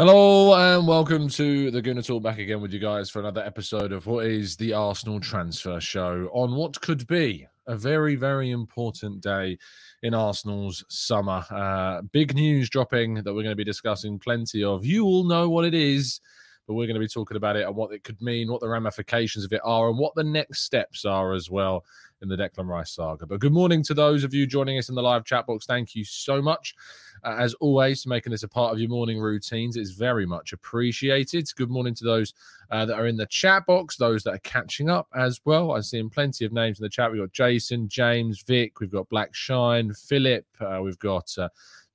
Hello and welcome to the Gooner Talk back again with you guys for another episode of what is the Arsenal transfer show on what could be a very, very important day in Arsenal's summer. Uh, big news dropping that we're going to be discussing plenty of. You all know what it is, but we're going to be talking about it and what it could mean, what the ramifications of it are, and what the next steps are as well in the Declan Rice saga. But good morning to those of you joining us in the live chat box. Thank you so much uh, as always, making this a part of your morning routines is very much appreciated. Good morning to those uh, that are in the chat box, those that are catching up as well. I'm seeing plenty of names in the chat. We've got Jason, James, Vic, we've got Black Shine, Philip, uh, we've got.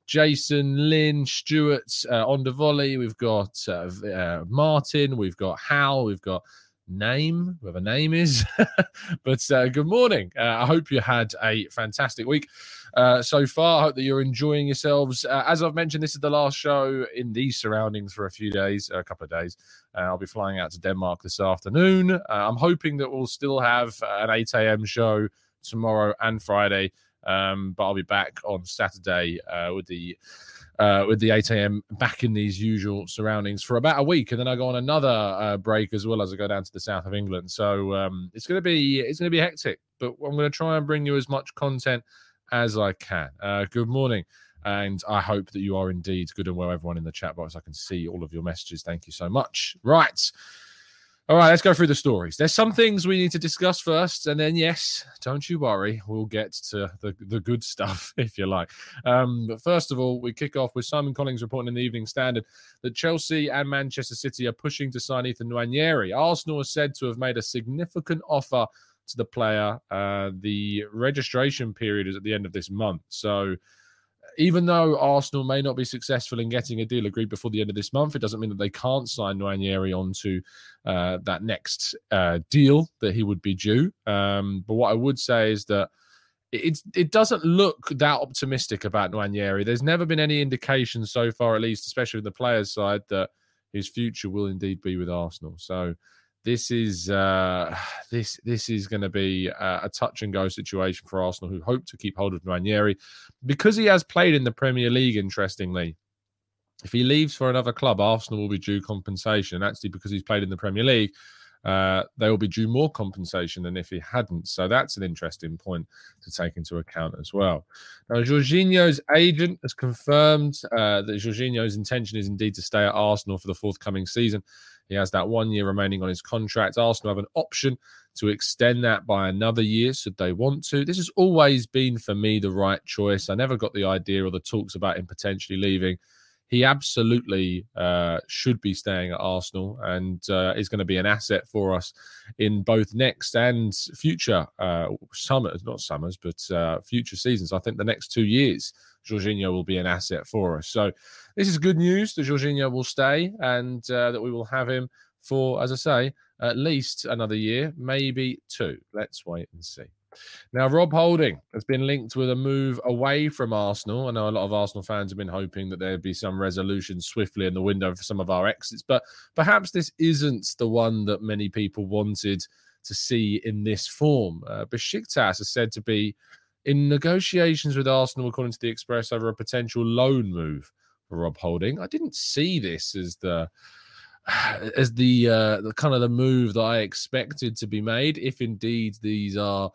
Jason, Lynn, Stewart uh, on the volley. We've got uh, uh, Martin. We've got Hal. We've got name, whoever name is. but uh, good morning. Uh, I hope you had a fantastic week uh, so far. I hope that you're enjoying yourselves. As I've mentioned, this is the last show in these surroundings for a few days, a couple of days. I'll be flying out to Denmark this afternoon. I'm hoping that we'll still have an 8 a.m. show tomorrow and Friday. Um, but I'll be back on Saturday with the uh, with the 8 a.m. back in these usual surroundings for about a week, and then I go on another uh, break as well as I go down to the south of England. So um, it's going to be it's going to be hectic, but I'm going to try and bring you as much content as I can. Uh, good morning. And I hope that you are indeed good and well, everyone in the chat box. I can see all of your messages. Thank you so much. Right. All right, let's go through the stories. There's some things we need to discuss first, and then yes, don't you worry, we'll get to the, the good stuff if you like. Um, but first of all, we kick off with Simon Collins reporting in the Evening Standard that Chelsea and Manchester City are pushing to sign Ethan Nwaneri. Arsenal is said to have made a significant offer to the player. Uh, the registration period is at the end of this month, so even though Arsenal may not be successful in getting a deal agreed before the end of this month, it doesn't mean that they can't sign Nwaneri onto uh, that next uh, deal that he would be due. Um, but what I would say is that it, it doesn't look that optimistic about Nwaneri. There's never been any indication so far, at least, especially with the players' side, that his future will indeed be with Arsenal. So this is uh, this this is going to be a, a, touch and go situation for Arsenal, who hope to keep hold of Nwaneri because he has played in the Premier League. Interestingly, if he leaves for another club, Arsenal will be due compensation. Actually, because he's played in the Premier League, uh, they will be due more compensation than if he hadn't. So that's an interesting point to take into account as well. Now, Jorginho's agent has confirmed uh, that Jorginho's intention is indeed to stay at Arsenal for the forthcoming season. He has that one year remaining on his contract. Arsenal have an option to extend that by another year should they want to. This has always been for me the right choice. I never got the idea or the talks about him potentially leaving. He absolutely uh, should be staying at Arsenal and uh, is going to be an asset for us in both next and future uh, summers, not summers, but uh, future seasons. I think the next two years, Jorginho will be an asset for us. So this is good news that Jorginho will stay and uh, that we will have him for, as I say, at least another year, maybe two. Let's wait and see. Now, Rob Holding has been linked with a move away from Arsenal. I know a lot of Arsenal fans have been hoping that there'd be some resolution swiftly in the window for some of our exits, but perhaps this isn't the one that many people wanted to see in this form. Uh, Besiktas is said to be in negotiations with Arsenal, according to the Express, over a potential loan move for Rob Holding. I didn't see this as the as the uh, the kind of the move that I expected to be made, if indeed these are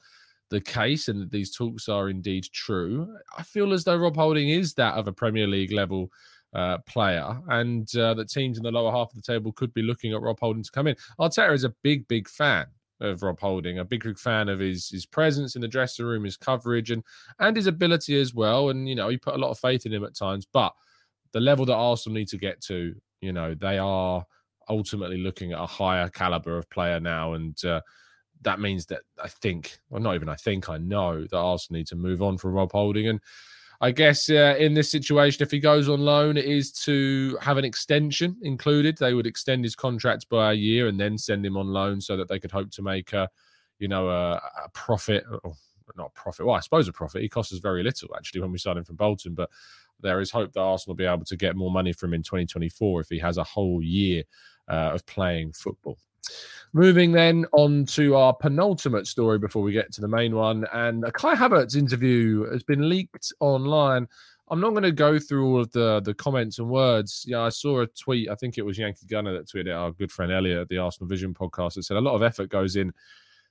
the case and that these talks are indeed true. I feel as though Rob Holding is that of a Premier League level uh, player, and uh, that teams in the lower half of the table could be looking at Rob Holding to come in. Arteta is a big, big fan of Rob Holding, a big, big fan of his his presence in the dressing room, his coverage, and and his ability as well. And you know, he put a lot of faith in him at times, but the level that Arsenal need to get to, you know, they are ultimately looking at a higher caliber of player now, and uh, that means that I think, well, not even I think, I know that Arsenal need to move on from Rob Holding, and I guess uh, in this situation, if he goes on loan, it is to have an extension included. They would extend his contract by a year and then send him on loan so that they could hope to make a, you know, a, a profit. Or not profit. Well, I suppose a profit. He costs us very little actually when we signed him from Bolton, but there is hope that Arsenal will be able to get more money from him in 2024 if he has a whole year uh, of playing football. Moving then on to our penultimate story before we get to the main one. And Kai Havertz interview has been leaked online. I'm not going to go through all of the the comments and words. Yeah, I saw a tweet. I think it was Yankee Gunner that tweeted our good friend Elliot at the Arsenal Vision podcast that said a lot of effort goes in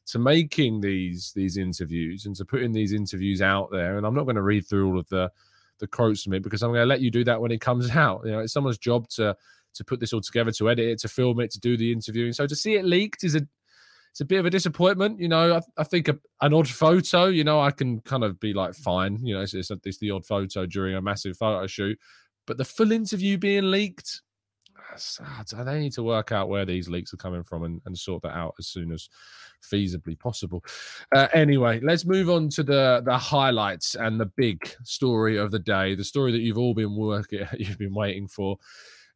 to making these these interviews and to putting these interviews out there. And I'm not going to read through all of the the quotes from it because I'm going to let you do that when it comes out. You know, it's someone's job to to put this all together, to edit it, to film it, to do the interviewing. So to see it leaked is a it's a bit of a disappointment. You know, I, I think a, an odd photo. You know, I can kind of be like, fine. You know, it's, it's, it's the odd photo during a massive photo shoot, but the full interview being leaked. They need to work out where these leaks are coming from and, and sort that out as soon as feasibly possible. Uh, anyway, let's move on to the the highlights and the big story of the day, the story that you've all been working, you've been waiting for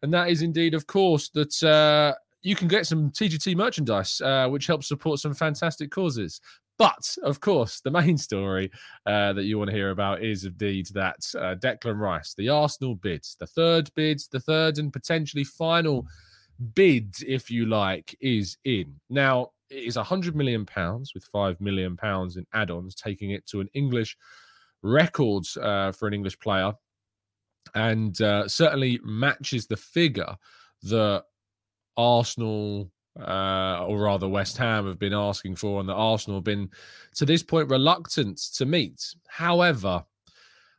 and that is indeed, of course, that uh, you can get some TGT merchandise, uh, which helps support some fantastic causes. But of course, the main story uh, that you want to hear about is indeed that uh, Declan Rice, the Arsenal bid, the third bid, the third and potentially final bid, if you like, is in. Now, it is a hundred million pounds with five million pounds in add-ons, taking it to an English record uh, for an English player and uh, certainly matches the figure that Arsenal, uh, or rather West Ham, have been asking for, and that Arsenal have been to this point reluctant to meet. However,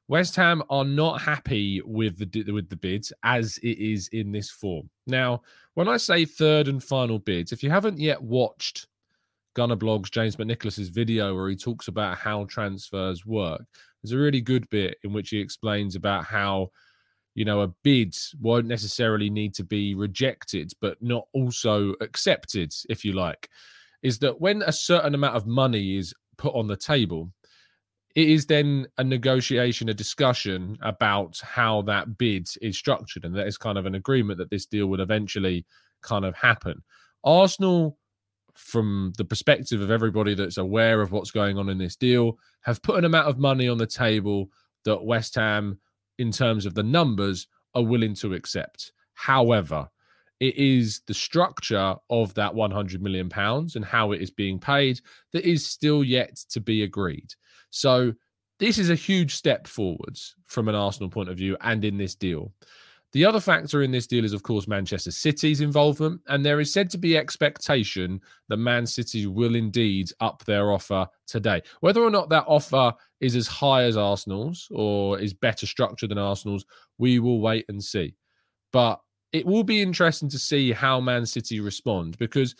West Ham are not happy with the with the bids as it is in this form. Now, when I say third and final bids, if you haven't yet watched Gunnerblog's James McNicholas's video where he talks about how transfers work, there's a really good bit in which he explains about how you know a bid won't necessarily need to be rejected but not also accepted if you like is that when a certain amount of money is put on the table it is then a negotiation a discussion about how that bid is structured and that is kind of an agreement that this deal would eventually kind of happen. Arsenal from the perspective of everybody that's aware of what's going on in this deal, have put an amount of money on the table that West Ham, in terms of the numbers, are willing to accept. However, it is the structure of that 100 million pounds and how it is being paid that is still yet to be agreed. So, this is a huge step forwards from an Arsenal point of view and in this deal. The other factor in this deal is, of course, Manchester City's involvement, and there is said to be expectation that Man City will indeed up their offer today. Whether or not that offer is as high as Arsenal's or is better structured than Arsenal's, we will wait and see. But it will be interesting to see how Man City respond because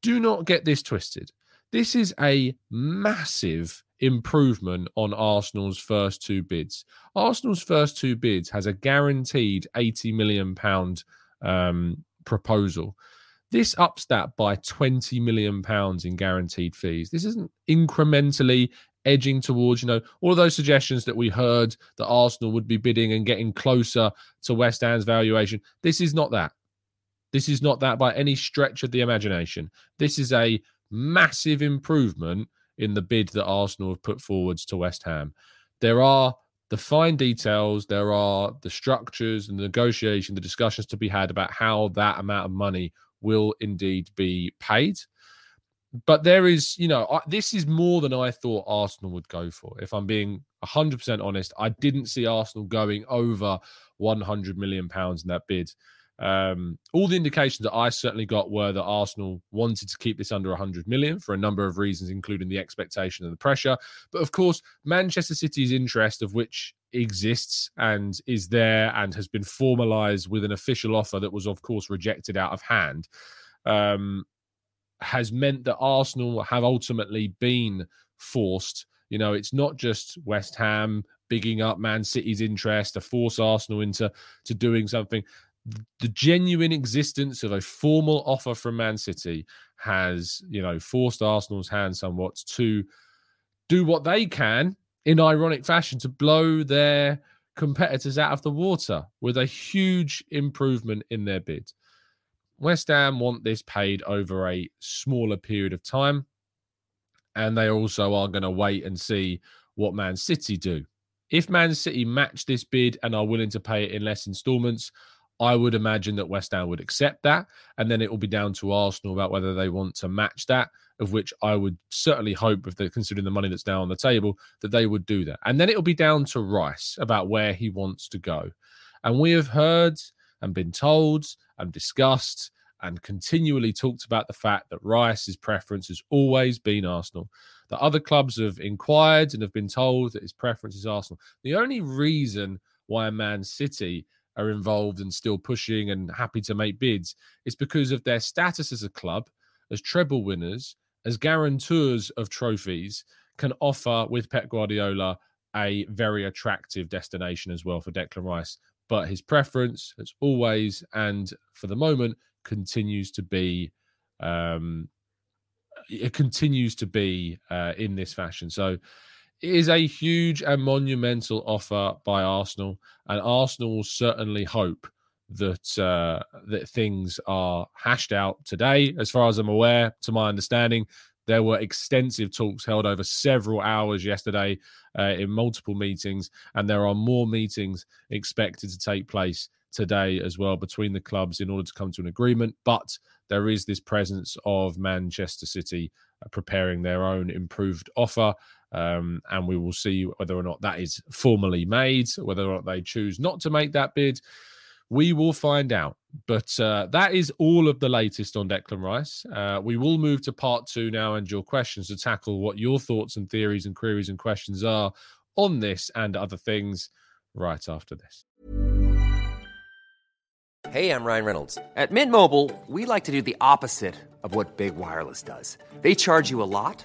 do not get this twisted. This is a massive improvement on Arsenal's first two bids. Arsenal's first two bids has a guaranteed 80 million pound um, proposal. This ups that by 20 million pounds in guaranteed fees. This isn't incrementally edging towards, you know, all of those suggestions that we heard that Arsenal would be bidding and getting closer to West Ham's valuation. This is not that. This is not that by any stretch of the imagination. This is a massive improvement in the bid that Arsenal have put forwards to West Ham. There are the fine details, there are the structures and the negotiation, the discussions to be had about how that amount of money will indeed be paid. But there is, you know, I, this is more than I thought Arsenal would go for. If I'm being 100% honest, I didn't see Arsenal going over 100 million pounds in that bid. Um, all the indications that I certainly got were that Arsenal wanted to keep this under 100 million for a number of reasons, including the expectation and the pressure. But of course, Manchester City's interest, of which exists and is there and has been formalized with an official offer that was, of course, rejected out of hand, um, has meant that Arsenal have ultimately been forced. You know, it's not just West Ham bigging up Man City's interest to force Arsenal into to doing something the genuine existence of a formal offer from Man City has, you know, forced Arsenal's hand somewhat to do what they can in ironic fashion to blow their competitors out of the water with a huge improvement in their bid. West Ham want this paid over a smaller period of time, and they also are going to wait and see what Man City do. If Man City match this bid and are willing to pay it in less installments, I would imagine that West Ham would accept that. And then it will be down to Arsenal about whether they want to match that, of which I would certainly hope, if they're considering the money that's now on the table, that they would do that. And then it will be down to Rice about where he wants to go. And we have heard and been told and discussed and continually talked about the fact that Rice's preference has always been Arsenal. That other clubs have inquired and have been told that his preference is Arsenal. The only reason why Man City are involved and still pushing and happy to make bids it's because of their status as a club, as treble winners, as guarantors of trophies, can offer with Pep Guardiola a very attractive destination as well for Declan Rice. But his preference, as always, and for the moment, continues to be um, it continues to be uh, in this fashion. So is a huge and monumental offer by Arsenal, and Arsenal will certainly hope that uh, that things are hashed out today. As far as I'm aware, to my understanding, there were extensive talks held over several hours yesterday uh, in multiple meetings, and there are more meetings expected to take place today as well between the clubs in order to come to an agreement. But there is this presence of Manchester City uh, preparing their own improved offer. Um, and we will see whether or not that is formally made, whether or not they choose not to make that bid. We will find out. But uh, that is all of the latest on Declan Rice. Uh, we will move to part two now and your questions to tackle what your thoughts and theories and queries and questions are on this and other things right after this. Hey, I'm Ryan Reynolds. At Mint Mobile, we like to do the opposite of what Big Wireless does. They charge you a lot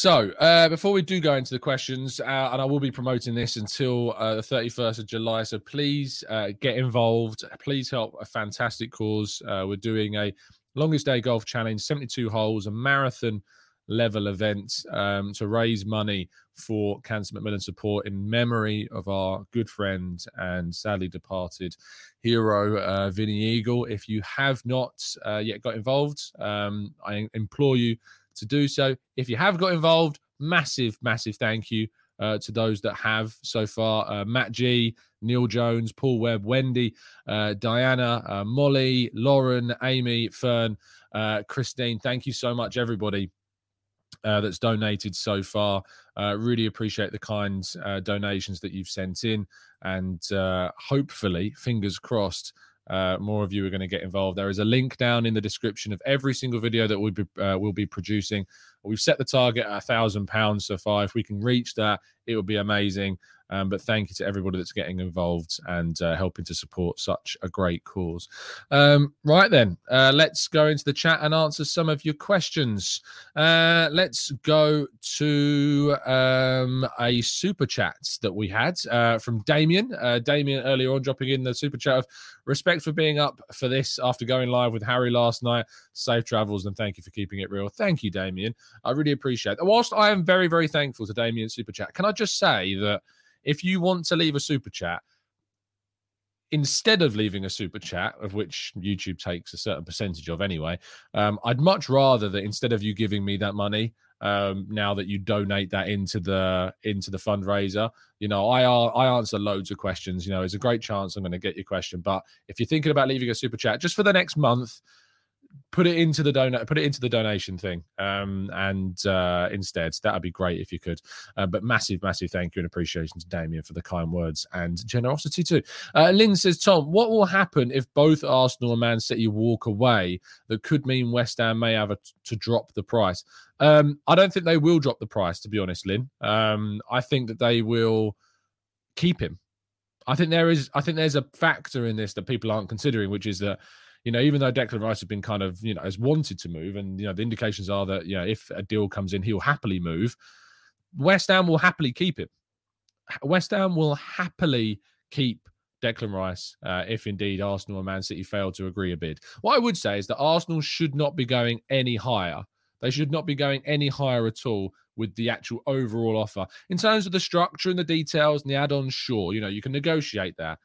So, uh, before we do go into the questions, uh, and I will be promoting this until uh, the 31st of July, so please uh, get involved. Please help a fantastic cause. Uh, we're doing a longest day golf challenge, 72 holes, a marathon level event um, to raise money for Cancer Macmillan support in memory of our good friend and sadly departed hero, uh, Vinny Eagle. If you have not yet got involved, um, I implore you to do so. If you have got involved, massive, massive thank you uh, to those that have so far uh, Matt G, Neil Jones, Paul Webb, Wendy, uh, Diana, uh, Molly, Lauren, Amy, Fern, uh, Christine. Thank you so much, everybody. uh, that's donated so far. Really appreciate the kind donations that you've sent in, and hopefully, fingers crossed, uh, more of you are going to get involved. There is a link down in the description of every single video that we'll be, uh, we'll be producing. We've set the target at a thousand pounds so far. If we can reach that, it would be amazing. Um, but thank you to everybody that's getting involved and uh, helping to support such a great cause. Um, right then, uh, let's go into the chat and answer some of your questions. Uh, let's go to um, a super chat that we had uh, from Damien. Uh, Damien earlier on dropping in the super chat of respect for being up for this after going live with Harry last night. Safe travels and thank you for keeping it real. Thank you, Damien. I really appreciate it. Whilst I am very, very thankful to Damien's super chat, can I just say that if you want to leave a super chat, instead of leaving a super chat, of which YouTube takes a certain percentage of anyway, um, I'd much rather that instead of you giving me that money, um, now that you donate that into the into the fundraiser, you know, I I answer loads of questions. You know, it's a great chance I'm going to get your question. But if you're thinking about leaving a super chat, just for the next month, put it into the donate put it into the donation thing um and uh instead that'd be great if you could. Uh, but massive massive thank you and appreciation to damien for the kind words and generosity too. Uh lynn says tom what will happen if both arsenal and man city walk away that could mean west ham may have to drop the price? Um i don't think they will drop the price to be honest lynn. Um i think that they will keep him. I think there is i think there's a factor in this that people aren't considering which is that you know, even though Declan Rice has been kind of, you know, has wanted to move, and you know, the indications are that, you know, if a deal comes in, he'll happily move. West Ham will happily keep him. West Ham will happily keep Declan Rice uh, if indeed Arsenal and Man City fail to agree a bid. What I would say is that Arsenal should not be going any higher. They should not be going any higher at all with the actual overall offer. In terms of the structure and the details and the add ons, sure, you know, you can negotiate that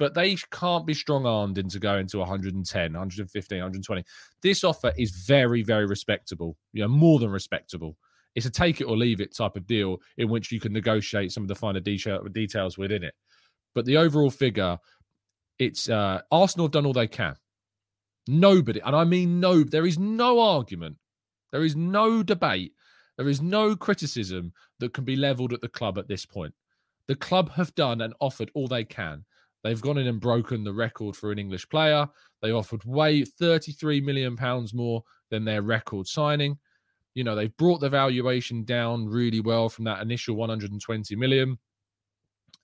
but they can't be strong armed into going to 110, 115, 120. This offer is very, very respectable, you know, more than respectable. It's a take it or leave it type of deal in which you can negotiate some of the finer detail, details within it. But the overall figure, it's uh, Arsenal have done all they can. Nobody, and I mean no, there is no argument, there is no debate, there is no criticism that can be leveled at the club at this point. The club have done and offered all they can. They've gone in and broken the record for an English player. They offered way 33 million pounds more than their record signing. You know, they've brought the valuation down really well from that initial 120 million.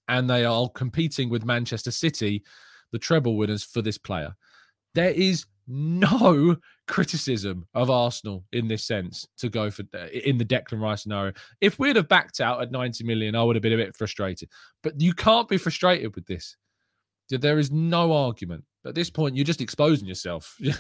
And they are competing with Manchester City, the treble winners for this player. There is no criticism of Arsenal in this sense to go for uh, in the Declan Rice scenario. If we'd have backed out at 90 million, I would have been a bit frustrated. But you can't be frustrated with this there is no argument. At this point, you're just exposing yourself. you're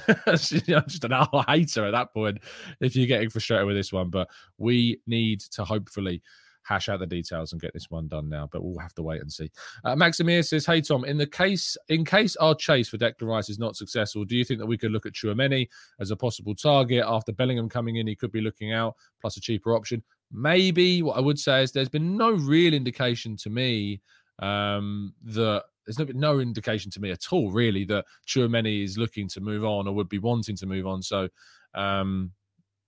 just an owl hater at that point if you're getting frustrated with this one. But we need to hopefully hash out the details and get this one done now. But we'll have to wait and see. Uh, Maximir says, "Hey Tom, in the case in case our chase for Declan Rice is not successful, do you think that we could look at Tchouameni as a possible target after Bellingham coming in? He could be looking out plus a cheaper option. Maybe. What I would say is there's been no real indication to me um, that there's no, no indication to me at all, really, that Tchouameni is looking to move on or would be wanting to move on. So, um,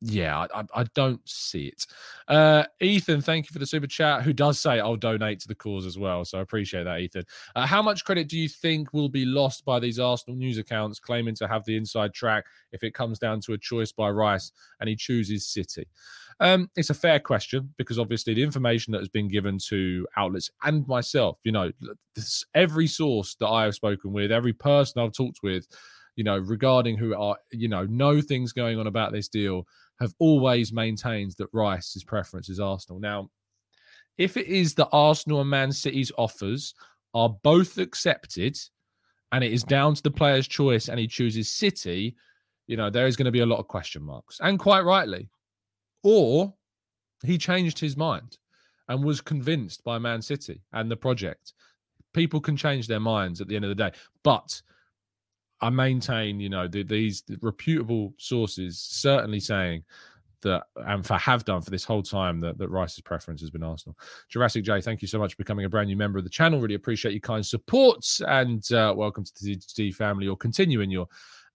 yeah, I, I, don't see it. Uh, Ethan, thank you for the super chat. Who does say I'll donate to the cause as well? So I appreciate that, Ethan. Uh, how much credit do you think will be lost by these Arsenal news accounts claiming to have the inside track if it comes down to a choice by Rice and he chooses City? Um, it's a fair question because obviously the information that has been given to outlets and myself, you know, every source that I have spoken with, every person I've talked with, you know, regarding who are, you know, know things going on about this deal, have always maintained that Rice's preference is Arsenal. Now, if it is that Arsenal and Man City's offers are both accepted and it is down to the player's choice and he chooses City, you know, there is going to be a lot of question marks. And quite rightly, or he changed his mind and was convinced by Man City and the project. People can change their minds at the end of the day, but I maintain, you know, the, these reputable sources certainly saying that, and for have done for this whole time, that, that Rice's preference has been Arsenal. Jurassic J, thank you so much for becoming a brand new member of the channel. Really appreciate your kind support and uh, welcome to the D family or continuing your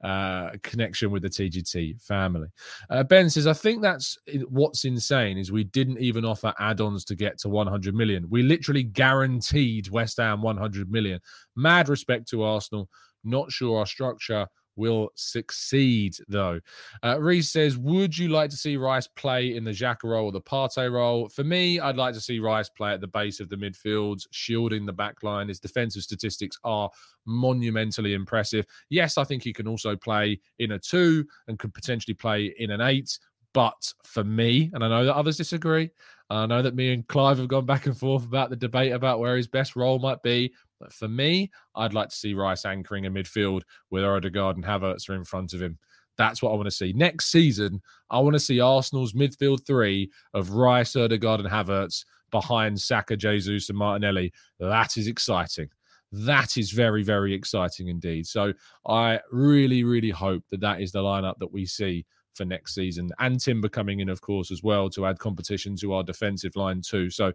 uh, connection with the TGT family. Uh, ben says, I think that's what's insane is we didn't even offer add-ons to get to 100 million. We literally guaranteed West Ham 100 million. Mad respect to Arsenal. Not sure our structure will succeed, though. Uh, Reese says, Would you like to see Rice play in the Xhaka role or the Partey role? For me, I'd like to see Rice play at the base of the midfield, shielding the back line. His defensive statistics are monumentally impressive. Yes, I think he can also play in a two and could potentially play in an eight. But for me, and I know that others disagree, I know that me and Clive have gone back and forth about the debate about where his best role might be. But for me, I'd like to see Rice anchoring a midfield with Odegaard and Havertz are in front of him. That's what I want to see. Next season, I want to see Arsenal's midfield three of Rice, Odegaard, and Havertz behind Saka, Jesus, and Martinelli. That is exciting. That is very, very exciting indeed. So I really, really hope that that is the lineup that we see for next season. And Timber coming in, of course, as well to add competition to our defensive line too. So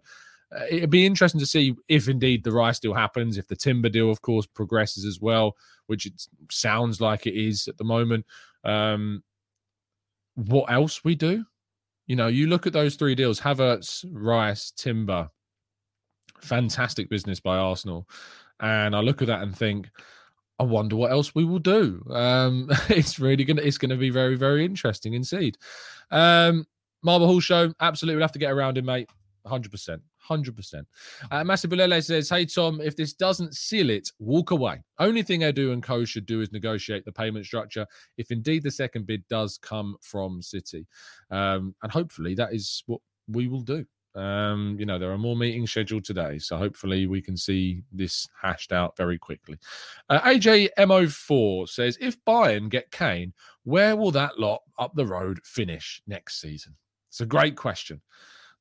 it'd be interesting to see if indeed the Rice deal happens, if the Timber deal, of course, progresses as well, which it sounds like it is at the moment. Um, what else we do? You know, you look at those three deals: Havertz, Rice, Timber. Fantastic business by Arsenal, and I look at that and think, I wonder what else we will do. Um, it's really gonna it's gonna be very very interesting indeed. Um, Marble Hall show, absolutely, we'll have to get around him, mate. Hundred percent. 100%. Uh, Masibulele says, Hey, Tom, if this doesn't seal it, walk away. Only thing Edu and co should do is negotiate the payment structure if indeed the second bid does come from City. Um, and hopefully that is what we will do. Um, you know, there are more meetings scheduled today, so hopefully we can see this hashed out very quickly. Uh, AJ Mo4 says, If Bayern get Kane, where will that lot up the road finish next season? It's a great question.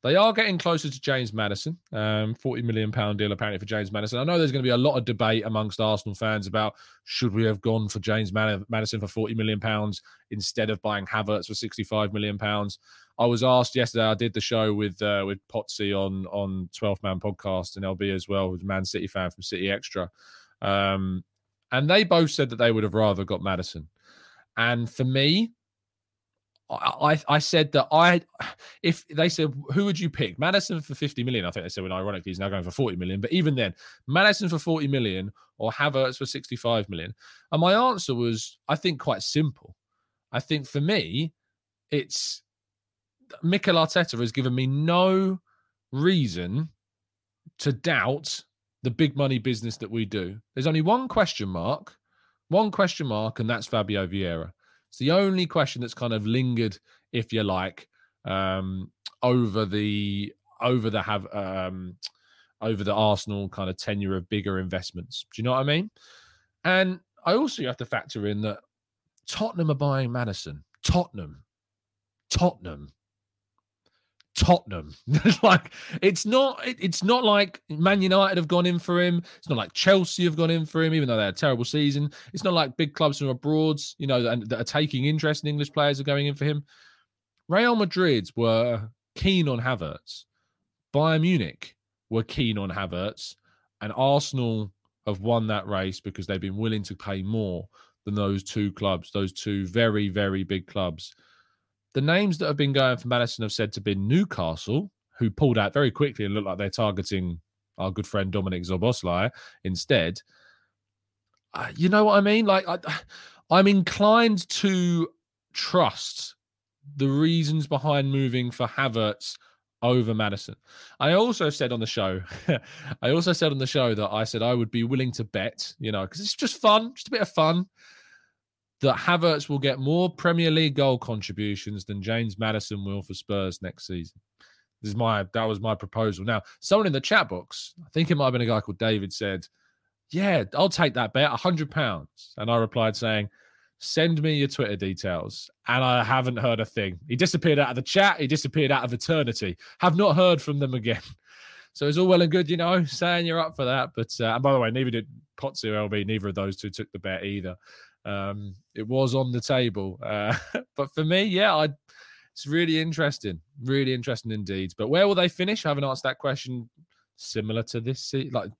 They are getting closer to James Maddison, Um, 40 million pound deal apparently for James Maddison. I know there's going to be a lot of debate amongst Arsenal fans about should we have gone for James Maddison for 40 million pounds instead of buying Havertz for 65 million pounds. I was asked yesterday. I did the show with uh, with Potsy on on 12th Man Podcast and LB as well, with Man City fan from City Extra, um, and they both said that they would have rather got Maddison. And for me, I, I said that I, if they said, who would you pick? Maddison for 50 million. I think they said, well, ironically, he's now going for 40 million. But even then, Maddison for 40 million or Havertz for 65 million. And my answer was, I think, quite simple. I think for me, it's Mikel Arteta has given me no reason to doubt the big money business that we do. There's only one question mark, one question mark, and that's Fabio Vieira. It's the only question that's kind of lingered, if you like, um, over the over the have um, over the Arsenal kind of tenure of bigger investments. Do you know what I mean? And I also have to factor in that Tottenham are buying Maddison. Tottenham, Tottenham. Tottenham. like it's not it, it's not like Man United have gone in for him. It's not like Chelsea have gone in for him, even though they had a terrible season. It's not like big clubs from abroad, you know, and that are taking interest in English players are going in for him. Real Madrid were keen on Havertz. Bayern Munich were keen on Havertz, and Arsenal have won that race because they've been willing to pay more than those two clubs, those two very, very big clubs the names that have been going for Maddison have said to be Newcastle, who pulled out very quickly and look like they're targeting our good friend Dominic Szoboszlai instead. Uh, you know what I mean? Like, I, I'm inclined to trust the reasons behind moving for Havertz over Maddison. I also said on the show, I also said on the show that I said I would be willing to bet, you know, because it's just fun, just a bit of fun that Havertz will get more Premier League goal contributions than James Maddison will for Spurs next season. This is my that was my proposal. Now, someone in the chat box, I think it might have been a guy called David, said, "Yeah, I'll take that bet, hundred pounds." And I replied saying, "Send me your Twitter details." And I haven't heard a thing. He disappeared out of the chat. He disappeared out of eternity. Have not heard from them again. So it's all well and good, you know, saying you're up for that. But uh, and by the way, neither did Potsy or LB. Neither of those two took the bet either. Um, it was on the table, uh, but for me, yeah, I, it's really interesting, really interesting indeed. But where will they finish? I haven't answered that question. Similar to this, like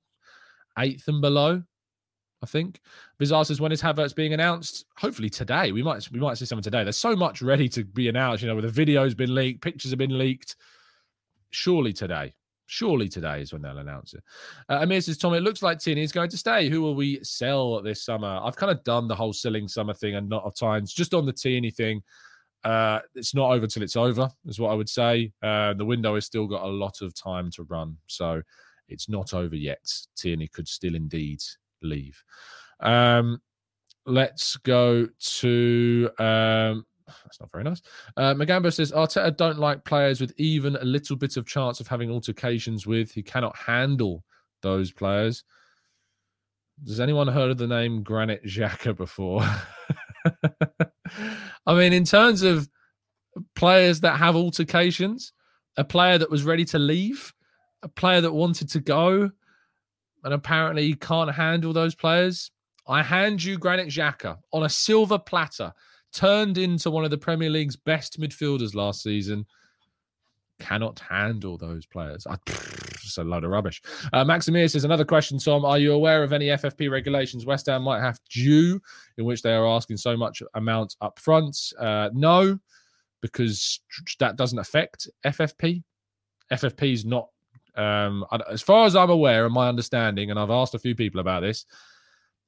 eighth and below, I think. Bizarre says when is Havertz being announced? Hopefully today. We might we might see something today. There's so much ready to be announced. You know, where the video's been leaked, pictures have been leaked. Surely today. Surely today is when they'll announce it. Uh, Amir says, Tom, it looks like Tierney is going to stay. Who will we sell this summer? I've kind of done the whole selling summer thing and not of times. Just on the Tierney thing, uh, it's not over till it's over, is what I would say. Uh, the window has still got a lot of time to run. So it's not over yet. Tierney could still indeed leave. Um, let's go to. Um, that's not very nice. Uh, Magambo says Arteta don't like players with even a little bit of chance of having altercations with. He cannot handle those players. Has anyone heard of the name Granit Xhaka before? I mean, in terms of players that have altercations, a player that was ready to leave, a player that wanted to go, and apparently he can't handle those players. I hand you Granit Xhaka on a silver platter, turned into one of the Premier League's best midfielders last season. Cannot handle those players. I, just a load of rubbish. Uh, Maximir says another question, Tom. Are you aware of any FFP regulations West Ham might have due in which they are asking so much amount up front? Uh, no, because that doesn't affect FFP. FFP is not um, as far as I'm aware and my understanding, and I've asked a few people about this,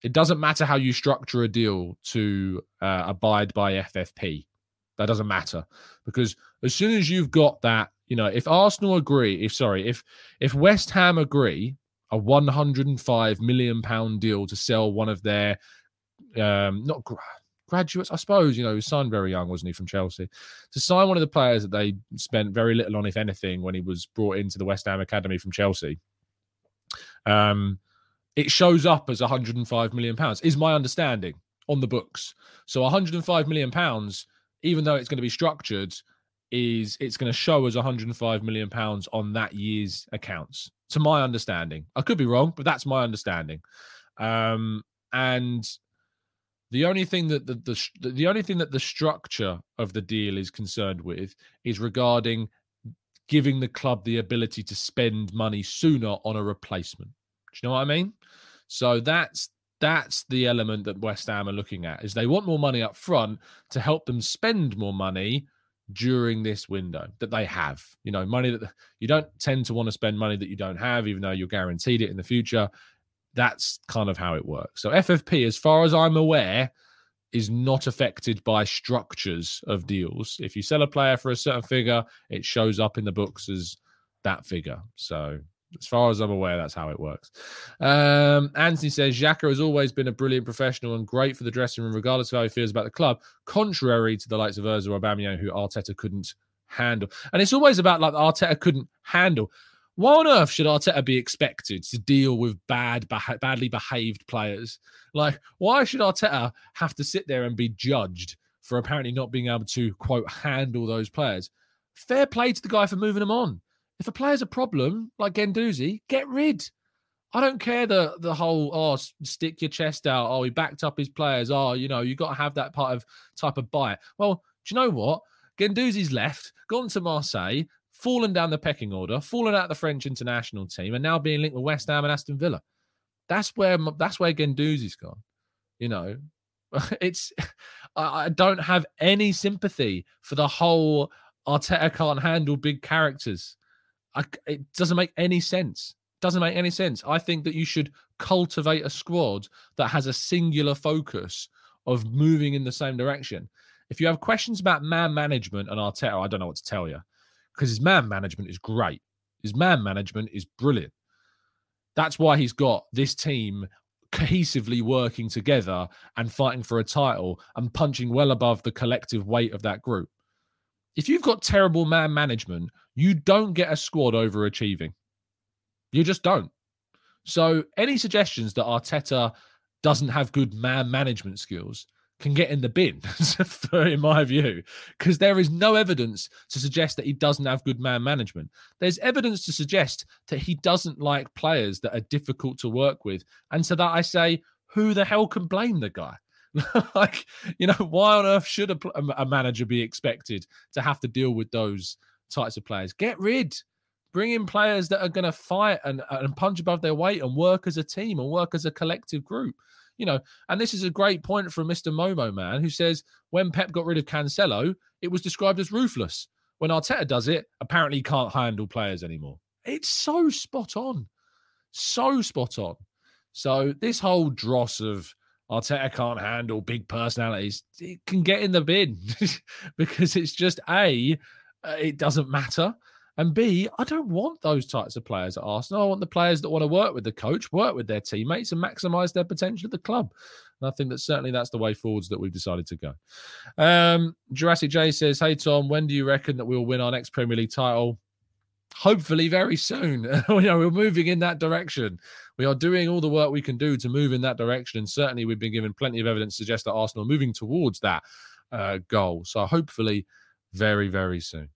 it doesn't matter how you structure a deal to uh, abide by FFP. That doesn't matter because as soon as you've got that, you know, if Arsenal agree, if sorry, if if West Ham agree a 105 million pound deal to sell one of their um not graduates, I suppose, you know, he signed very young, wasn't he, from Chelsea? To sign one of the players that they spent very little on, if anything, when he was brought into the West Ham Academy from Chelsea. Um, it shows up as 105 million pounds, is my understanding on the books. So 105 million pounds, even though it's going to be structured, is it's going to show as 105 million pounds on that year's accounts. To my understanding, I could be wrong, but that's my understanding. Um, and the only thing that the, the the only thing that the structure of the deal is concerned with is regarding giving the club the ability to spend money sooner on a replacement. Do you know what I mean? So that's that's the element that West Ham are looking at is they want more money up front to help them spend more money during this window that they have. You know, money that you don't tend to want to spend money that you don't have, even though you're guaranteed it in the future that's kind of how it works. So FFP, as far as I'm aware, is not affected by structures of deals. If you sell a player for a certain figure, it shows up in the books as that figure. So as far as I'm aware, that's how it works. Um, Anthony says Xhaka has always been a brilliant professional and great for the dressing room, regardless of how he feels about the club. Contrary to the likes of Ozil or Aubameyang, who Arteta couldn't handle. And it's always about like Arteta couldn't handle. Why on earth should Arteta be expected to deal with bad, badly behaved players? Like, why should Arteta have to sit there and be judged for apparently not being able to quote handle those players? Fair play to the guy for moving them on. If a player's a problem, like Guendouzi, get rid. I don't care the the whole oh stick your chest out. Oh, he backed up his players. Oh, you know you got to have that part of type of bite. Well, do you know what? Guendouzi's left, gone to Marseille fallen down the pecking order, fallen out the French international team, and now being linked with West Ham and Aston Villa. That's where that's where Guendouzi's gone. You know, it's I, I don't have any sympathy for the whole Arteta can't handle big characters. I, it doesn't make any sense. Doesn't make any sense. I think that you should cultivate a squad that has a singular focus of moving in the same direction. If you have questions about man management and Arteta, I don't know what to tell you because his man management is great. His man management is brilliant. That's why he's got this team cohesively working together and fighting for a title and punching well above the collective weight of that group. If you've got terrible man management, you don't get a squad overachieving. You just don't. So, any suggestions that Arteta doesn't have good man management skills, can get in the bin, in my view, because there is no evidence to suggest that he doesn't have good man management. There's evidence to suggest that he doesn't like players that are difficult to work with. And so that, I say, who the hell can blame the guy? like, you know, why on earth should a, a manager be expected to have to deal with those types of players? Get rid. Bring in players that are going to fight and, and punch above their weight and work as a team and work as a collective group. You know, and this is a great point from Mr. Momo Man, who says when Pep got rid of Cancelo, it was described as ruthless. When Arteta does it, apparently can't handle players anymore. It's so spot on, so spot on. So this whole dross of Arteta can't handle big personalities, it can get in the bin because it's just a, uh, it doesn't matter. And B, I don't want those types of players at Arsenal. I want the players that want to work with the coach, work with their teammates, and maximise their potential at the club. And I think that certainly that's the way forwards that we've decided to go. Um, Jurassic J says, Hey, Tom, when do you reckon that we'll win our next Premier League title? Hopefully, very soon. you know, we're moving in that direction. We are doing all the work we can do to move in that direction. And certainly, we've been given plenty of evidence to suggest that Arsenal are moving towards that uh, goal. So, hopefully, very, very soon.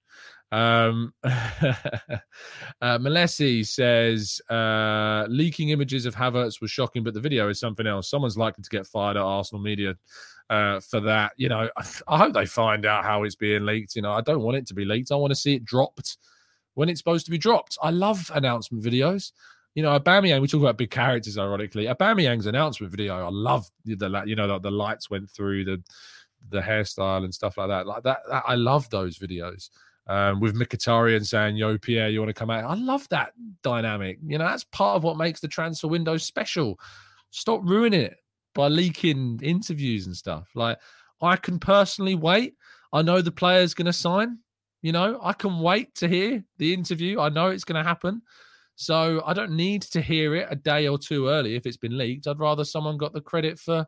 Um, uh, Malesi says uh, leaking images of Havertz was shocking, but the video is something else. Someone's likely to get fired at Arsenal media uh, for that. You know, I hope they find out how it's being leaked. You know, I don't want it to be leaked. I want to see it dropped when it's supposed to be dropped. I love announcement videos. You know, Aubameyang. We talk about big characters, ironically. Aubameyang's announcement video. I love the, you know, the, the lights went through the the hairstyle and stuff like that. Like that, that I love those videos um, with Mkhitaryan saying, Yo, Pierre, you want to come out? I love that dynamic. You know, that's part of what makes the transfer window special. Stop ruining it by leaking interviews and stuff. Like, I can personally wait. I know the player's going to sign. You know, I can wait to hear the interview. I know it's going to happen. So I don't need to hear it a day or two early if it's been leaked. I'd rather someone got the credit for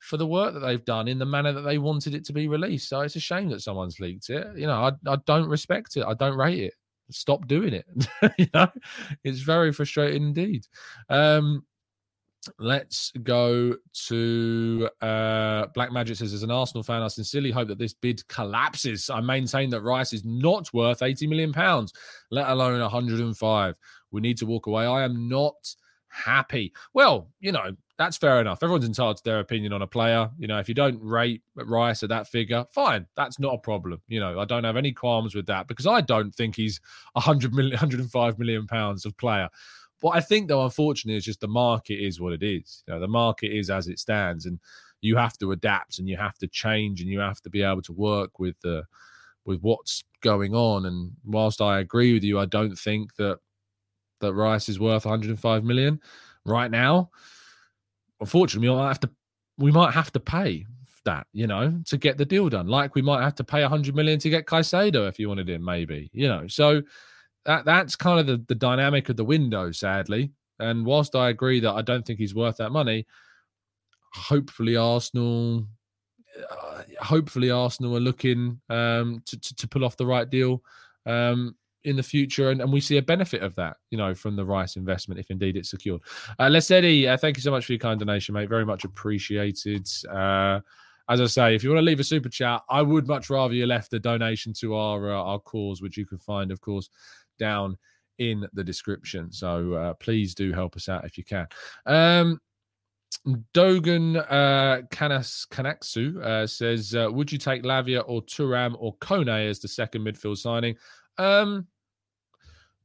for the work that they've done in the manner that they wanted it to be released. So it's a shame that someone's leaked it. You know, I, I don't respect it. I don't rate it. Stop doing it. you know, it's very frustrating indeed. Um, let's go to uh, Black Magic says, as an Arsenal fan, I sincerely hope that this bid collapses. I maintain that Rice is not worth 80 million pounds, let alone 105. We need to walk away. I am not happy. Well, you know, that's fair enough. Everyone's entitled to their opinion on a player. You know, if you don't rate Rice at that figure, fine. That's not a problem. You know, I don't have any qualms with that because I don't think he's 100 million, 105 million pounds of player. What I think, though, unfortunately, is just the market is what it is. You know, the market is as it stands, and you have to adapt and you have to change and you have to be able to work with the with what's going on. And whilst I agree with you, I don't think that that Rice is worth 105 million right now unfortunately, we might have to we might have to pay that, you know, to get the deal done. Like we might have to pay 100 million to get Caicedo if you wanted him, maybe, you know. So that that's kind of the, the dynamic of the window, sadly. And whilst I agree that I don't think he's worth that money, hopefully Arsenal, uh, hopefully Arsenal are looking um, to, to, to pull off the right deal um, in the future, and, and we see a benefit of that, you know, from the Rice investment, if indeed it's secured. Uh, Les Eddie, uh, thank you so much for your kind donation, mate. Very much appreciated. Uh, as I say, if you want to leave a super chat, I would much rather you left a donation to our uh, our cause, which you can find, of course, down in the description. So uh, please do help us out if you can. Um, Dogan uh, Kanas Kanaksu uh, says, uh, "Would you take Lavia or Thuram or Kone as the second midfield signing?" Um,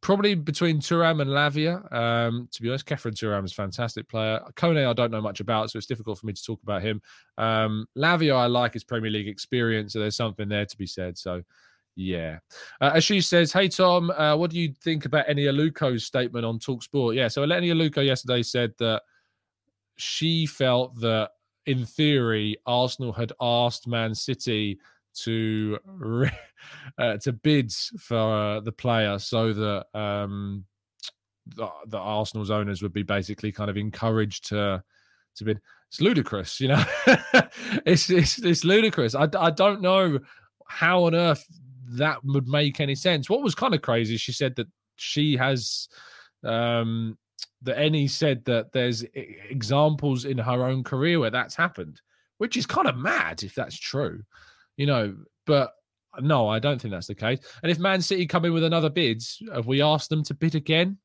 probably between Thuram and Lavia. Um, to be honest, Khéphren Thuram is a fantastic player. Kone, I don't know much about, so it's difficult for me to talk about him. Um, Lavia, I like his Premier League experience, so there's something there to be said. So, yeah. Uh, as she says, hey, Tom, uh, what do you think about Eni Aluko's statement on Talksport? Yeah, so Eni Aluko yesterday said that she felt that, in theory, Arsenal had asked Man City to uh, to bids for the player so that um, the, the, Arsenal's owners would be basically kind of encouraged to to bid. It's ludicrous, you know. it's, it's it's ludicrous. I, I don't know how on earth that would make any sense. What was kind of crazy, she said that she has um that Eni said that there's examples in her own career where that's happened, which is kind of mad if that's true you know, but no, I don't think that's the case. And if Man City come in with another bids, have we asked them to bid again?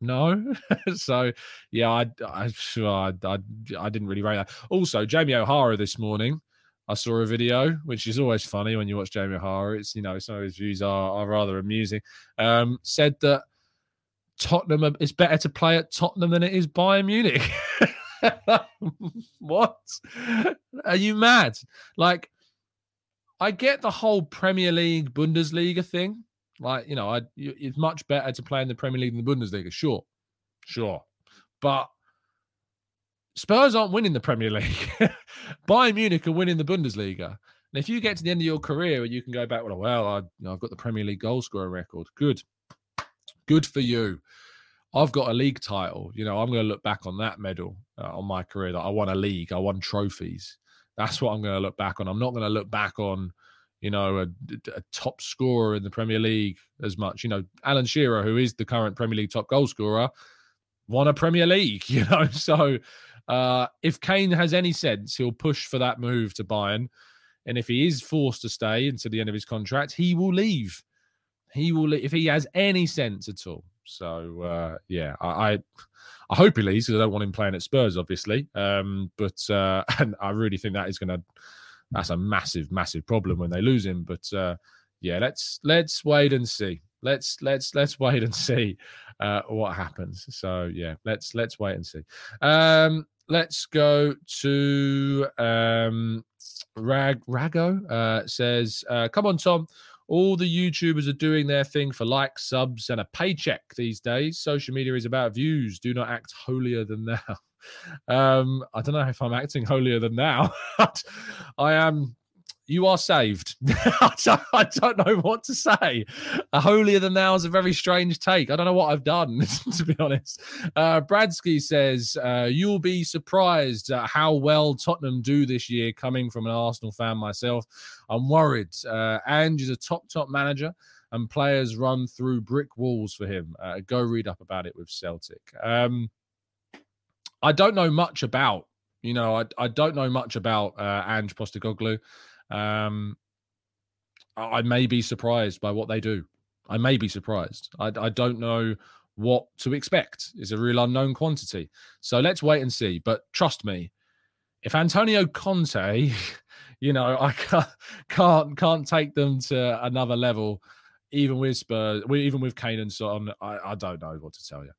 No. so, yeah, I, I, I, I, didn't really rate that. Also, Jamie O'Hara this morning, I saw a video, which is always funny when you watch Jamie O'Hara. It's, you know, some of his views are, are rather amusing. Um, said that Tottenham, it's better to play at Tottenham than it is Bayern Munich. what? Are you mad? Like, I get the whole Premier League, Bundesliga thing. Like, you know, I, it's much better to play in the Premier League than the Bundesliga. Sure, sure, but Spurs aren't winning the Premier League. Bayern Munich are winning the Bundesliga. And if you get to the end of your career and you can go back, well, well, I, you know, I've got the Premier League goal scorer record. Good, good for you. I've got a league title. You know, I'm going to look back on that medal uh, on my career that I won a league, I won trophies. That's what I'm going to look back on. I'm not going to look back on, you know, a, a, top scorer in the Premier League as much. You know, Alan Shearer, who is the current Premier League top goal scorer, won a Premier League. You know, so uh, if Kane has any sense, he'll push for that move to Bayern. And if he is forced to stay until the end of his contract, he will leave. He will if he has any sense at all. So uh, yeah, I, I, I hope he leaves because I don't want him playing at Spurs, obviously. Um, but uh, and I really think that is going to that's a massive, massive problem when they lose him. But uh, yeah, let's let's wait and see. Let's let's let's wait and see uh, what happens. So yeah, let's let's wait and see. Um, let's go to um, Rag Rago. Uh, says, uh, "Come on, Tom." All the YouTubers are doing their thing for likes, subs, and a paycheck these days. Social media is about views. Do not act holier than thou. Um, I don't know if I'm acting holier than thou. I am you are saved. I, don't, I, don't, know what to say. A holier than thou is a very strange take. I don't know what I've done, to be honest. Uh, Bradsky says, uh, You'll be surprised at how well Tottenham do this year, coming from an Arsenal fan myself. I'm worried. Uh, Ange is a top, top manager, and players run through brick walls for him. Uh, go read up about it with Celtic. Um, I don't know much about you know, I, I don't know much about uh, Ange Postecoglou. Um, I may be surprised by what they do. I may be surprised. I, I don't know what to expect. It's a real unknown quantity. So let's wait and see. But trust me, if Antonio Conte, you know, I can't can't, can't take them to another level, even with Spurs, even with Kane and so on. I, I don't know what to tell you.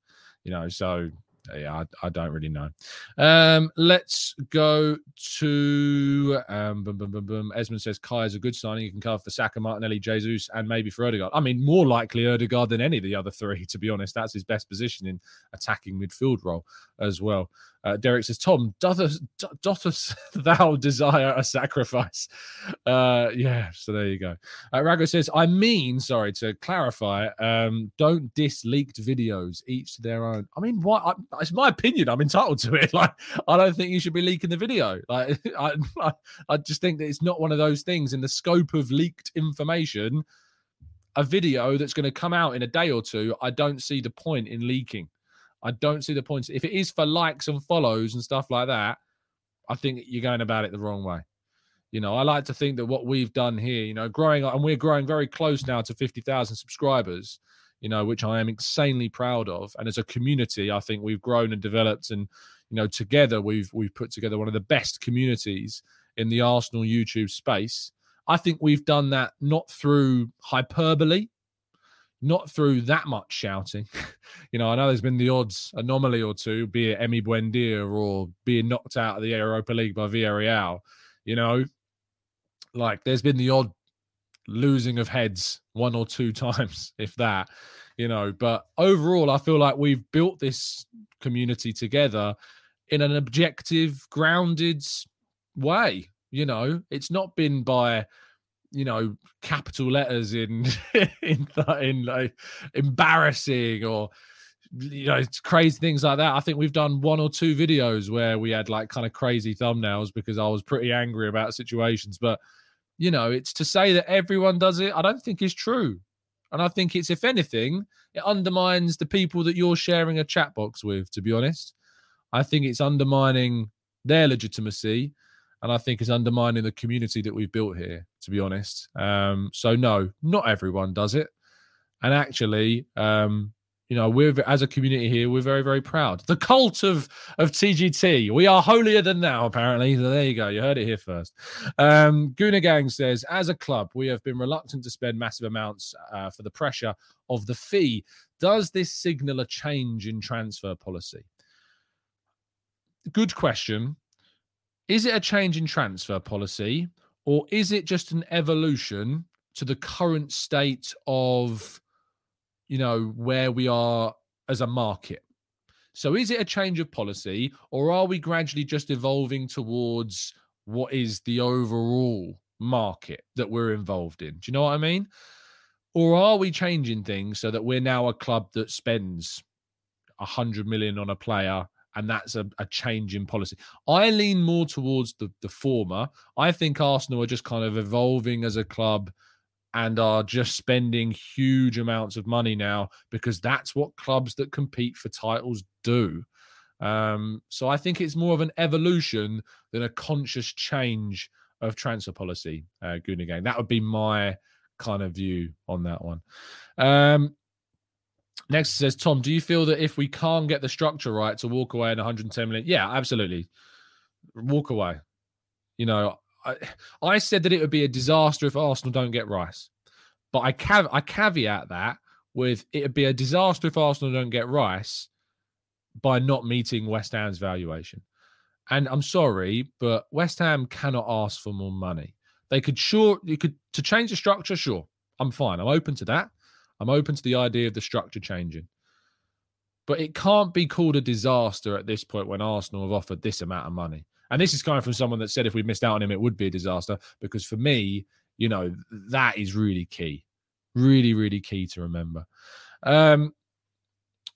You know, so yeah, I, I, don't really know. Um, let's go to um, boom, boom, boom, boom. Esmond says Kai is a good signing. You can cover for Saka, Martinelli, Jesus, and maybe for Odegaard. I mean, more likely Odegaard than any of the other three, to be honest. That's his best position in attacking midfield role as well. Uh, Derek says, Tom, dothest, thou desire a sacrifice? Uh, yeah, so there you go. Uh, Rago says, I mean, sorry, to clarify, um, don't diss leaked videos, each to their own. I mean, what? I, it's my opinion. I'm entitled to it. Like, I don't think you should be leaking the video. Like, I, I, I just think that it's not one of those things in the scope of leaked information. A video that's going to come out in a day or two, I don't see the point in leaking. I don't see the point. If it is for likes and follows and stuff like that, I think you're going about it the wrong way. You know, I like to think that what we've done here, you know, growing and we're growing very close now to 50,000 subscribers, you know, which I am insanely proud of. And as a community, I think we've grown and developed and, you know, together we've we've put together one of the best communities in the Arsenal YouTube space. I think we've done that not through hyperbole, not through that much shouting. you know, I know there's been the odds anomaly or two, be it Emi Buendia or being knocked out of the Europa League by Villarreal. You know, like there's been the odd losing of heads one or two times, if that, you know. But overall, I feel like we've built this community together in an objective, grounded way. You know, it's not been by you know capital letters in in in like embarrassing or you know it's crazy things like that. I think we've done one or two videos where we had like kind of crazy thumbnails because i was pretty angry about situations. But you know it's to say that everyone does it i don't think is true. And i think it's if anything it undermines the people that you're sharing a chat box with to be honest. I think it's undermining their legitimacy and I think is undermining the community that we've built here. To be honest, um, so no, not everyone does it, and actually, um, you know, we're as a community here, we're very, very proud. The cult of of TGT, we are holier than thou. Apparently, so there you go. You heard it here first. Um, Guna Gang says, as a club, we have been reluctant to spend massive amounts uh, for the pressure of the fee. Does this signal a change in transfer policy? good question. Is it a change in transfer policy or is it just an evolution to the current state of, you know, where we are as a market? So is it a change of policy or are we gradually just evolving towards what is the overall market that we're involved in? Do you know what I mean? Or are we changing things so that we're now a club that spends a hundred million on a player and that's a, a, change in policy. I lean more towards the, the former. I think Arsenal are just kind of evolving as a club and are just spending huge amounts of money now because that's what clubs that compete for titles do. Um, so I think it's more of an evolution than a conscious change of transfer policy, uh, Gundogan. That would be my kind of view on that one. Um, next says Tom, do you feel that if we can't get the structure right to walk away in 110 million? Yeah, absolutely. Walk away. You know, I, I said that it would be a disaster if Arsenal don't get Rice, but I cav- I caveat that with it would be a disaster if Arsenal don't get Rice by not meeting West Ham's valuation. And I'm sorry, but West Ham cannot ask for more money. They could sure you could to change the structure, sure. I'm fine. I'm open to that. I'm open to the idea of the structure changing. But it can't be called a disaster at this point when Arsenal have offered this amount of money. And this is coming from someone that said if we missed out on him, it would be a disaster. Because for me, you know, that is really key. Really, really key to remember. Um,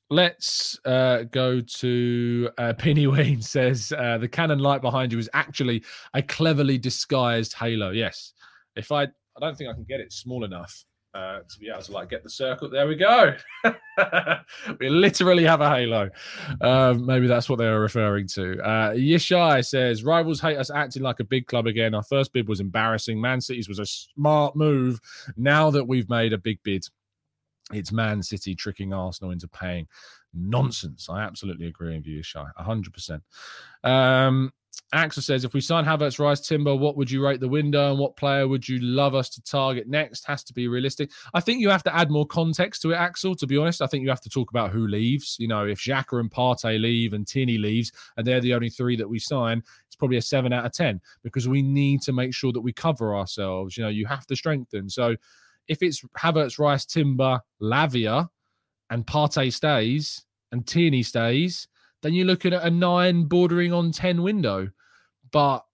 let's uh, go to uh, Penny Wayne says uh, the cannon light behind you is actually a cleverly disguised halo. Yes, if I, I don't think I can get it small enough uh, to be able to like get the circle. There we go. we literally have a halo. Um, maybe that's what they are referring to. Uh, Yishai says rivals hate us acting like a big club again. Our first bid was embarrassing. Man City's was a smart move. Now that we've made a big bid, it's Man City tricking Arsenal into paying nonsense. I absolutely agree with you, Yishai. 100%. Um, Axel says, if we sign Havertz, Rice, Timber, what would you rate the window and what player would you love us to target next? Has to be realistic. I think you have to add more context to it, Axel, to be honest. I think you have to talk about who leaves. You know, if Xhaka and Partey leave and Tierney leaves, and they're the only three that we sign, it's probably a seven out of 10 because we need to make sure that we cover ourselves. You know, you have to strengthen. So if it's Havertz, Rice, Timber, Lavia, and Partey stays and Tierney stays, then you're looking at a nine bordering on 10 window. But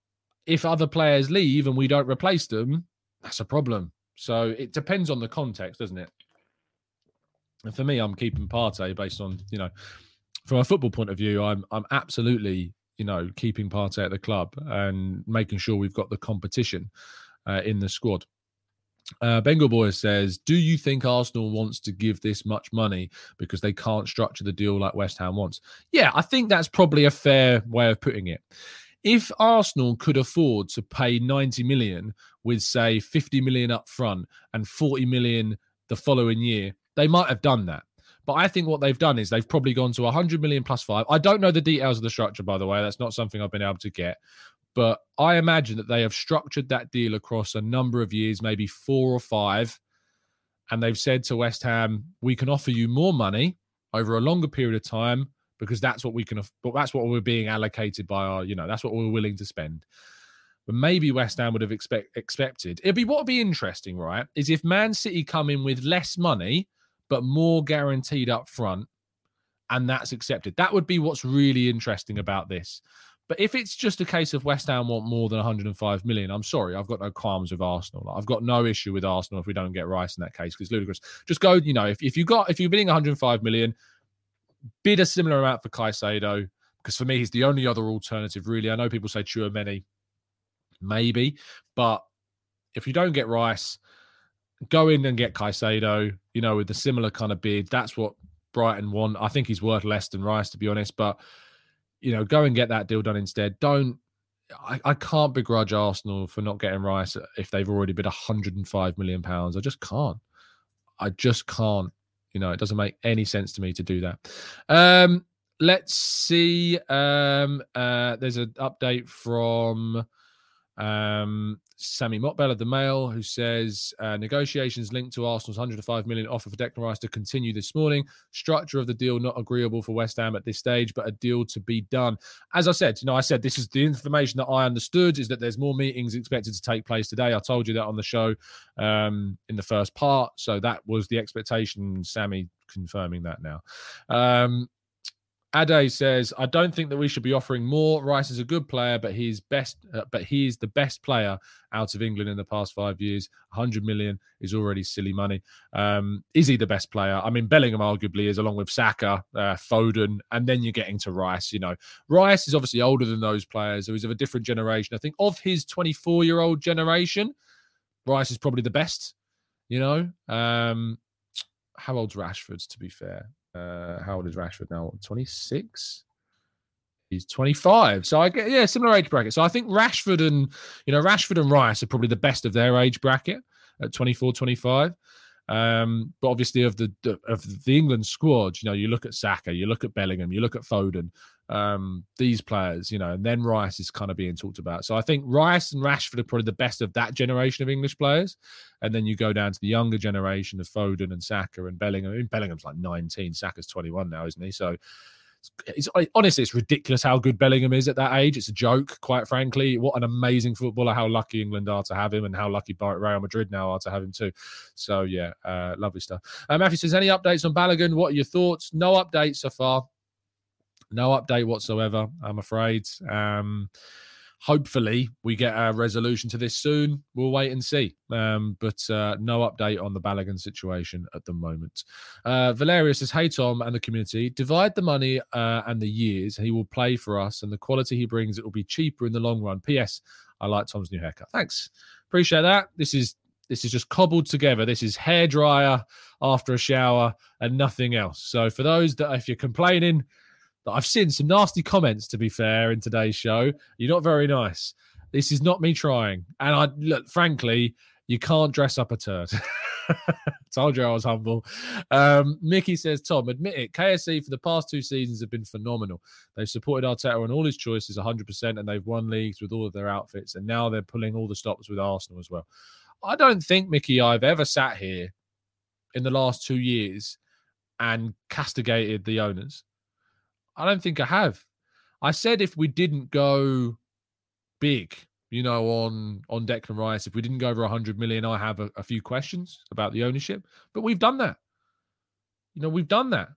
if other players leave and we don't replace them, that's a problem. So it depends on the context, doesn't it? And for me, I'm keeping Partey based on, you know, from a football point of view, I'm I'm absolutely, you know, keeping Partey at the club and making sure we've got the competition uh, in the squad. Uh, Bengal Boy says, Do you think Arsenal wants to give this much money because they can't structure the deal like West Ham wants? Yeah, I think that's probably a fair way of putting it. If Arsenal could afford to pay 90 million with, say, 50 million up front and 40 million the following year, they might have done that. But I think what they've done is they've probably gone to 100 million plus five. I don't know the details of the structure, by the way. That's not something I've been able to get. But I imagine that they have structured that deal across a number of years, maybe four or five. And they've said to West Ham, we can offer you more money over a longer period of time because that's what we can, but that's what we're being allocated by our, you know, that's what we're willing to spend. But maybe West Ham would have expect, expected. It'd be what would be interesting, right? Is if Man City come in with less money but more guaranteed up front, and that's accepted. That would be what's really interesting about this. But if it's just a case of West Ham want more than 105 million, I'm sorry, I've got no qualms with Arsenal. I've got no issue with Arsenal if we don't get Rice in that case because it's ludicrous. Just go, you know, if, if you got if you're bidding 105 million, bid a similar amount for Caicedo because for me he's the only other alternative. Really, I know people say Tchouameni, maybe, but if you don't get Rice, go in and get Caicedo. You know, with the similar kind of bid, that's what Brighton want. I think he's worth less than Rice, to be honest, but you know, go and get that deal done instead. Don't. I, I can't begrudge Arsenal for not getting Rice if they've already bid 105 million pounds. I just can't. I just can't. You know, it doesn't make any sense to me to do that. Um, let's see. Um, uh, there's an update from Um, Sami Mokbel of the Mail, who says uh, negotiations linked to Arsenal's 105 million offer for Declan Rice to continue this morning. Structure of the deal not agreeable for West Ham at this stage, but a deal to be done. As I said, you know, I said this is the information that I understood is that there's more meetings expected to take place today. I told you that on the show um, in the first part, so that was the expectation. Sami confirming that now. Um, Ade says, "I don't think that we should be offering more. Rice is a good player, but he's best. Uh, but he's the best player out of England in the past five years. 100 million is already silly money. Um, is he the best player? I mean, Bellingham arguably is, along with Saka, uh, Foden, and then you're getting to Rice. You know, Rice is obviously older than those players, so he's of a different generation. I think of his 24 year old generation, Rice is probably the best. You know, um, how old's Rashford? To be fair, uh, how old is Rashford now? 26? He's 25. So I get, yeah, similar age bracket. So I think Rashford and, you know, Rashford and Rice are probably the best of their age bracket at 24, 25. Um, but obviously, of the of the England squad, you know, you look at Saka, you look at Bellingham, you look at Foden, um, these players, you know, and then Rice is kind of being talked about. So I think Rice and Rashford are probably the best of that generation of English players, and then you go down to the younger generation of Foden and Saka and Bellingham. I mean, Bellingham's like 19, Saka's 21 now, isn't he? So it's, honestly, it's ridiculous how good Bellingham is at that age. It's a joke, quite frankly. What an amazing footballer! How lucky England are to have him, and how lucky Real Madrid now are to have him too. So yeah, uh, lovely stuff. Uh, Matthew says, any updates on Balogun? What are your thoughts? No updates so far. No update whatsoever. I'm afraid. Um, hopefully we get a resolution to this soon. We'll wait and see. Um, but uh, no update on the Balogun situation at the moment. Uh, Valeria says, Hey, Tom and the community, divide the money uh, and the years he will play for us and the quality he brings. It will be cheaper in the long run. P.S. I like Tom's new haircut. Thanks. Appreciate that. This is this is just cobbled together. This is hair dryer after a shower and nothing else. So for those that if you're complaining, I've seen some nasty comments, to be fair, in today's show. You're not very nice. This is not me trying. And I look, frankly, you can't dress up a turd. Told you I was humble. Um, Mickey says, Tom, admit it. KSE for the past two seasons have been phenomenal. They've supported Arteta on all his choices 100%, and they've won leagues with all of their outfits. And now they're pulling all the stops with Arsenal as well. I don't think, Mickey, I've ever sat here in the last two years and castigated the owners. I don't think I have. I said if we didn't go big, you know, on on Declan Rice, if we didn't go over 100 million, I have a, a few questions about the ownership. But we've done that. You know, we've done that.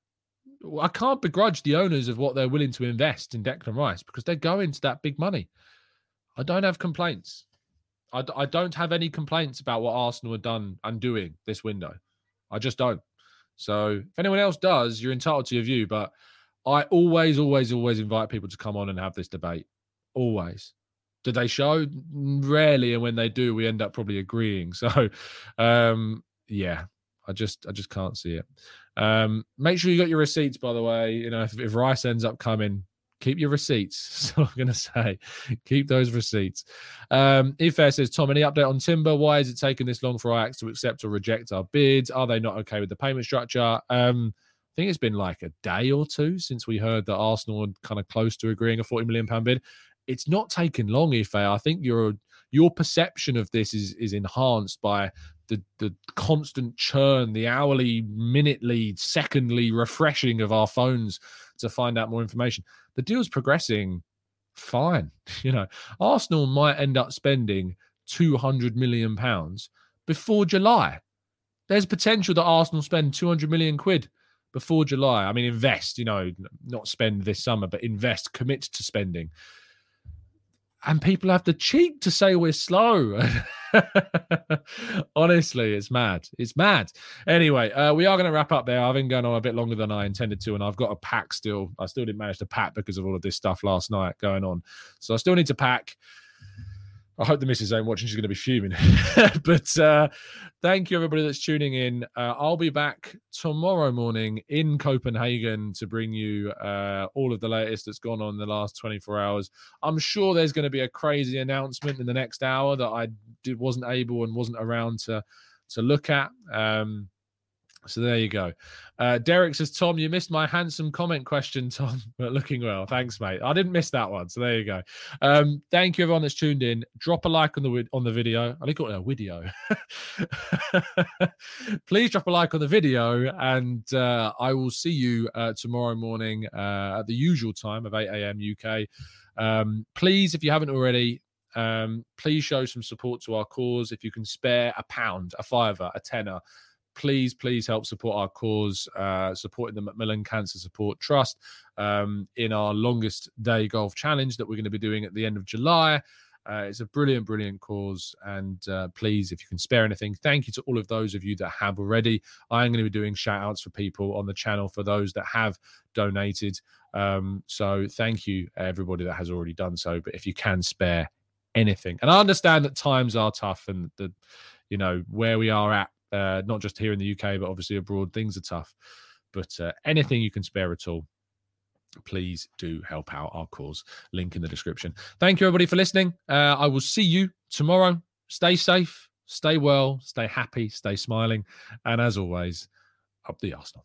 I can't begrudge the owners of what they're willing to invest in Declan Rice because they're going to that big money. I don't have complaints. I, I don't have any complaints about what Arsenal have done and doing this window. I just don't. So if anyone else does, you're entitled to your view. But I always, always, always invite people to come on and have this debate. Always. Do they show? Rarely, and when they do, we end up probably agreeing. So, um, yeah, I just, I just can't see it. Um, make sure you got your receipts, by the way. You know, if, if Rice ends up coming, keep your receipts. So I'm to say, keep those receipts. Um, Ife says, Tom, any update on Timber? Why is it taking this long for Ajax to accept or reject our bids? Are they not okay with the payment structure? Um, I think it's been like a day or two since we heard that Arsenal are kind of close to agreeing a 40 million pound bid. It's not taken long, Ife. I think your your perception of this is is enhanced by the the constant churn, the hourly, minutely, secondly refreshing of our phones to find out more information. The deal's progressing fine. You know, Arsenal might end up spending 200 million pounds before July. There's potential that Arsenal spend 200 million quid before July. I mean, invest, you know, not spend this summer, but invest, commit to spending. And people have the cheek to say we're slow. Honestly, it's mad. It's mad. Anyway, uh, we are going to wrap up there. I've been going on a bit longer than I intended to, and I've got a pack still. I still didn't manage to pack because of all of this stuff last night going on. So I still need to pack. I hope the missus ain't watching. She's going to be fuming. but uh, thank you, everybody that's tuning in. Uh, I'll be back tomorrow morning in Copenhagen to bring you uh, all of the latest that's gone on in the last 24 hours. I'm sure there's going to be a crazy announcement in the next hour that I did, wasn't able and wasn't around to to look at. Um, So there you go. Uh, Derek says, Tom, you missed my handsome comment question, Tom, but looking well. Thanks, mate. I didn't miss that one. So there you go. Um, thank you, everyone that's tuned in. Drop a like on the on the video. I think it a video. Please drop a like on the video, and uh, I will see you uh, tomorrow morning uh, at the usual time of 8 a.m. UK. Um, please, if you haven't already, um, please show some support to our cause. If you can spare a pound, a fiver, a tenner please, please help support our cause, uh, supporting the Macmillan Cancer Support Trust um, in our longest day golf challenge that we're going to be doing at the end of July. Uh, it's a brilliant, brilliant cause. And uh, please, if you can spare anything, thank you to all of those of you that have already. I am going to be doing shout outs for people on the channel for those that have donated. Um, so thank you, everybody that has already done so. But if you can spare anything, and I understand that times are tough and the, you know, where we are at uh, not just here in the UK, but obviously abroad. Things are tough. But uh, anything you can spare at all, please do help out our cause. Link in the description. Thank you, everybody, for listening. Uh, I will see you tomorrow. Stay safe, stay well, stay happy, stay smiling. And as always, up the Arsenal.